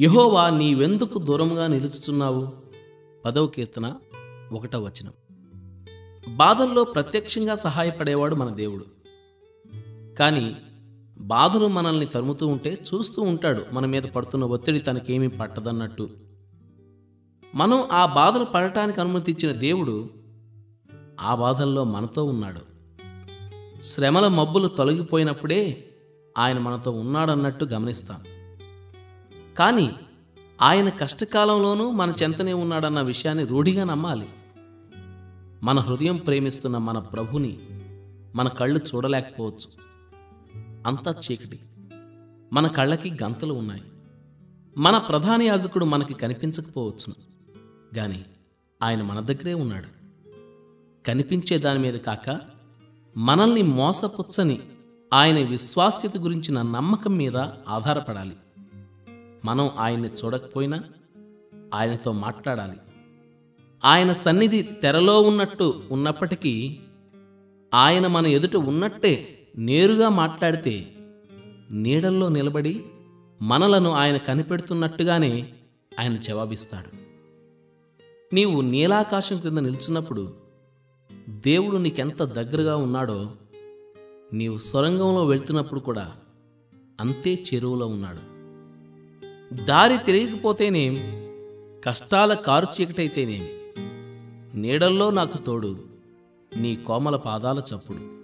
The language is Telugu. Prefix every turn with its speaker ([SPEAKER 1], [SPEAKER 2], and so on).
[SPEAKER 1] యహోవా నీవెందుకు దూరంగా నిలుచుచున్నావు? పదవ కీర్తన ఒకటవ వచనం. బాధల్లో ప్రత్యక్షంగా సహాయపడేవాడు మన దేవుడు. కానీ బాధలు మనల్ని తరుముతూ ఉంటే చూస్తూ ఉంటాడు మన మీద పడుతున్న ఒత్తిడి తనకేమీ పట్టదన్నట్టు. మనం ఆ బాధలు పడటానికి అనుమతి ఇచ్చిన దేవుడు ఆ బాధల్లో మనతో ఉన్నాడు. శ్రమల మబ్బులు తొలగిపోయినప్పుడే ఆయన మనతో ఉన్నాడన్నట్టు గమనిస్తాను కానీ ఆయన కష్టకాలంలోనూ మన చెంతనే ఉన్నాడన్న విషయాన్ని రూఢిగా నమ్మాలి. మన హృదయం ప్రేమిస్తున్న మన ప్రభుని మన కళ్ళు చూడలేకపోవచ్చు. అంతా చీకటి. మన కళ్ళకి గంతలు ఉన్నాయి. మన ప్రధాన యాజకుడు మనకి కనిపించకపోవచ్చును. గాని ఆయన మన దగ్గరే ఉన్నాడు. కనిపించే దాని మీద కాక మనల్ని మోసపుచ్చని ఆయన విశ్వాస్యత గురించిన నమ్మకం మీద ఆధారపడాలి. మనం ఆయన్ని చూడకపోయినా ఆయనతో మాట్లాడాలి. ఆయన సన్నిధి తెరలో ఉన్నట్టు ఉన్నప్పటికీ ఆయన మన ఎదుట ఉన్నట్టే నేరుగా మాట్లాడితే నీడల్లో నిలబడి మనలను ఆయన కనిపెడుతున్నట్టుగానే ఆయన జవాబిస్తాడు. నీవు నీలాకాశం క్రింద నిల్చున్నప్పుడు దేవుడు నీకెంత దగ్గరగా ఉన్నాడో నీవు సొరంగంలో వెళ్తున్నప్పుడు కూడా అంతే చెరువులో ఉన్నాడు. దారి తెలియకపోతేనేం కష్టాల కారు చీకటైతేనేం నీడల్లో నాకు తోడు నీ కోమల పాదాల చప్పుడు.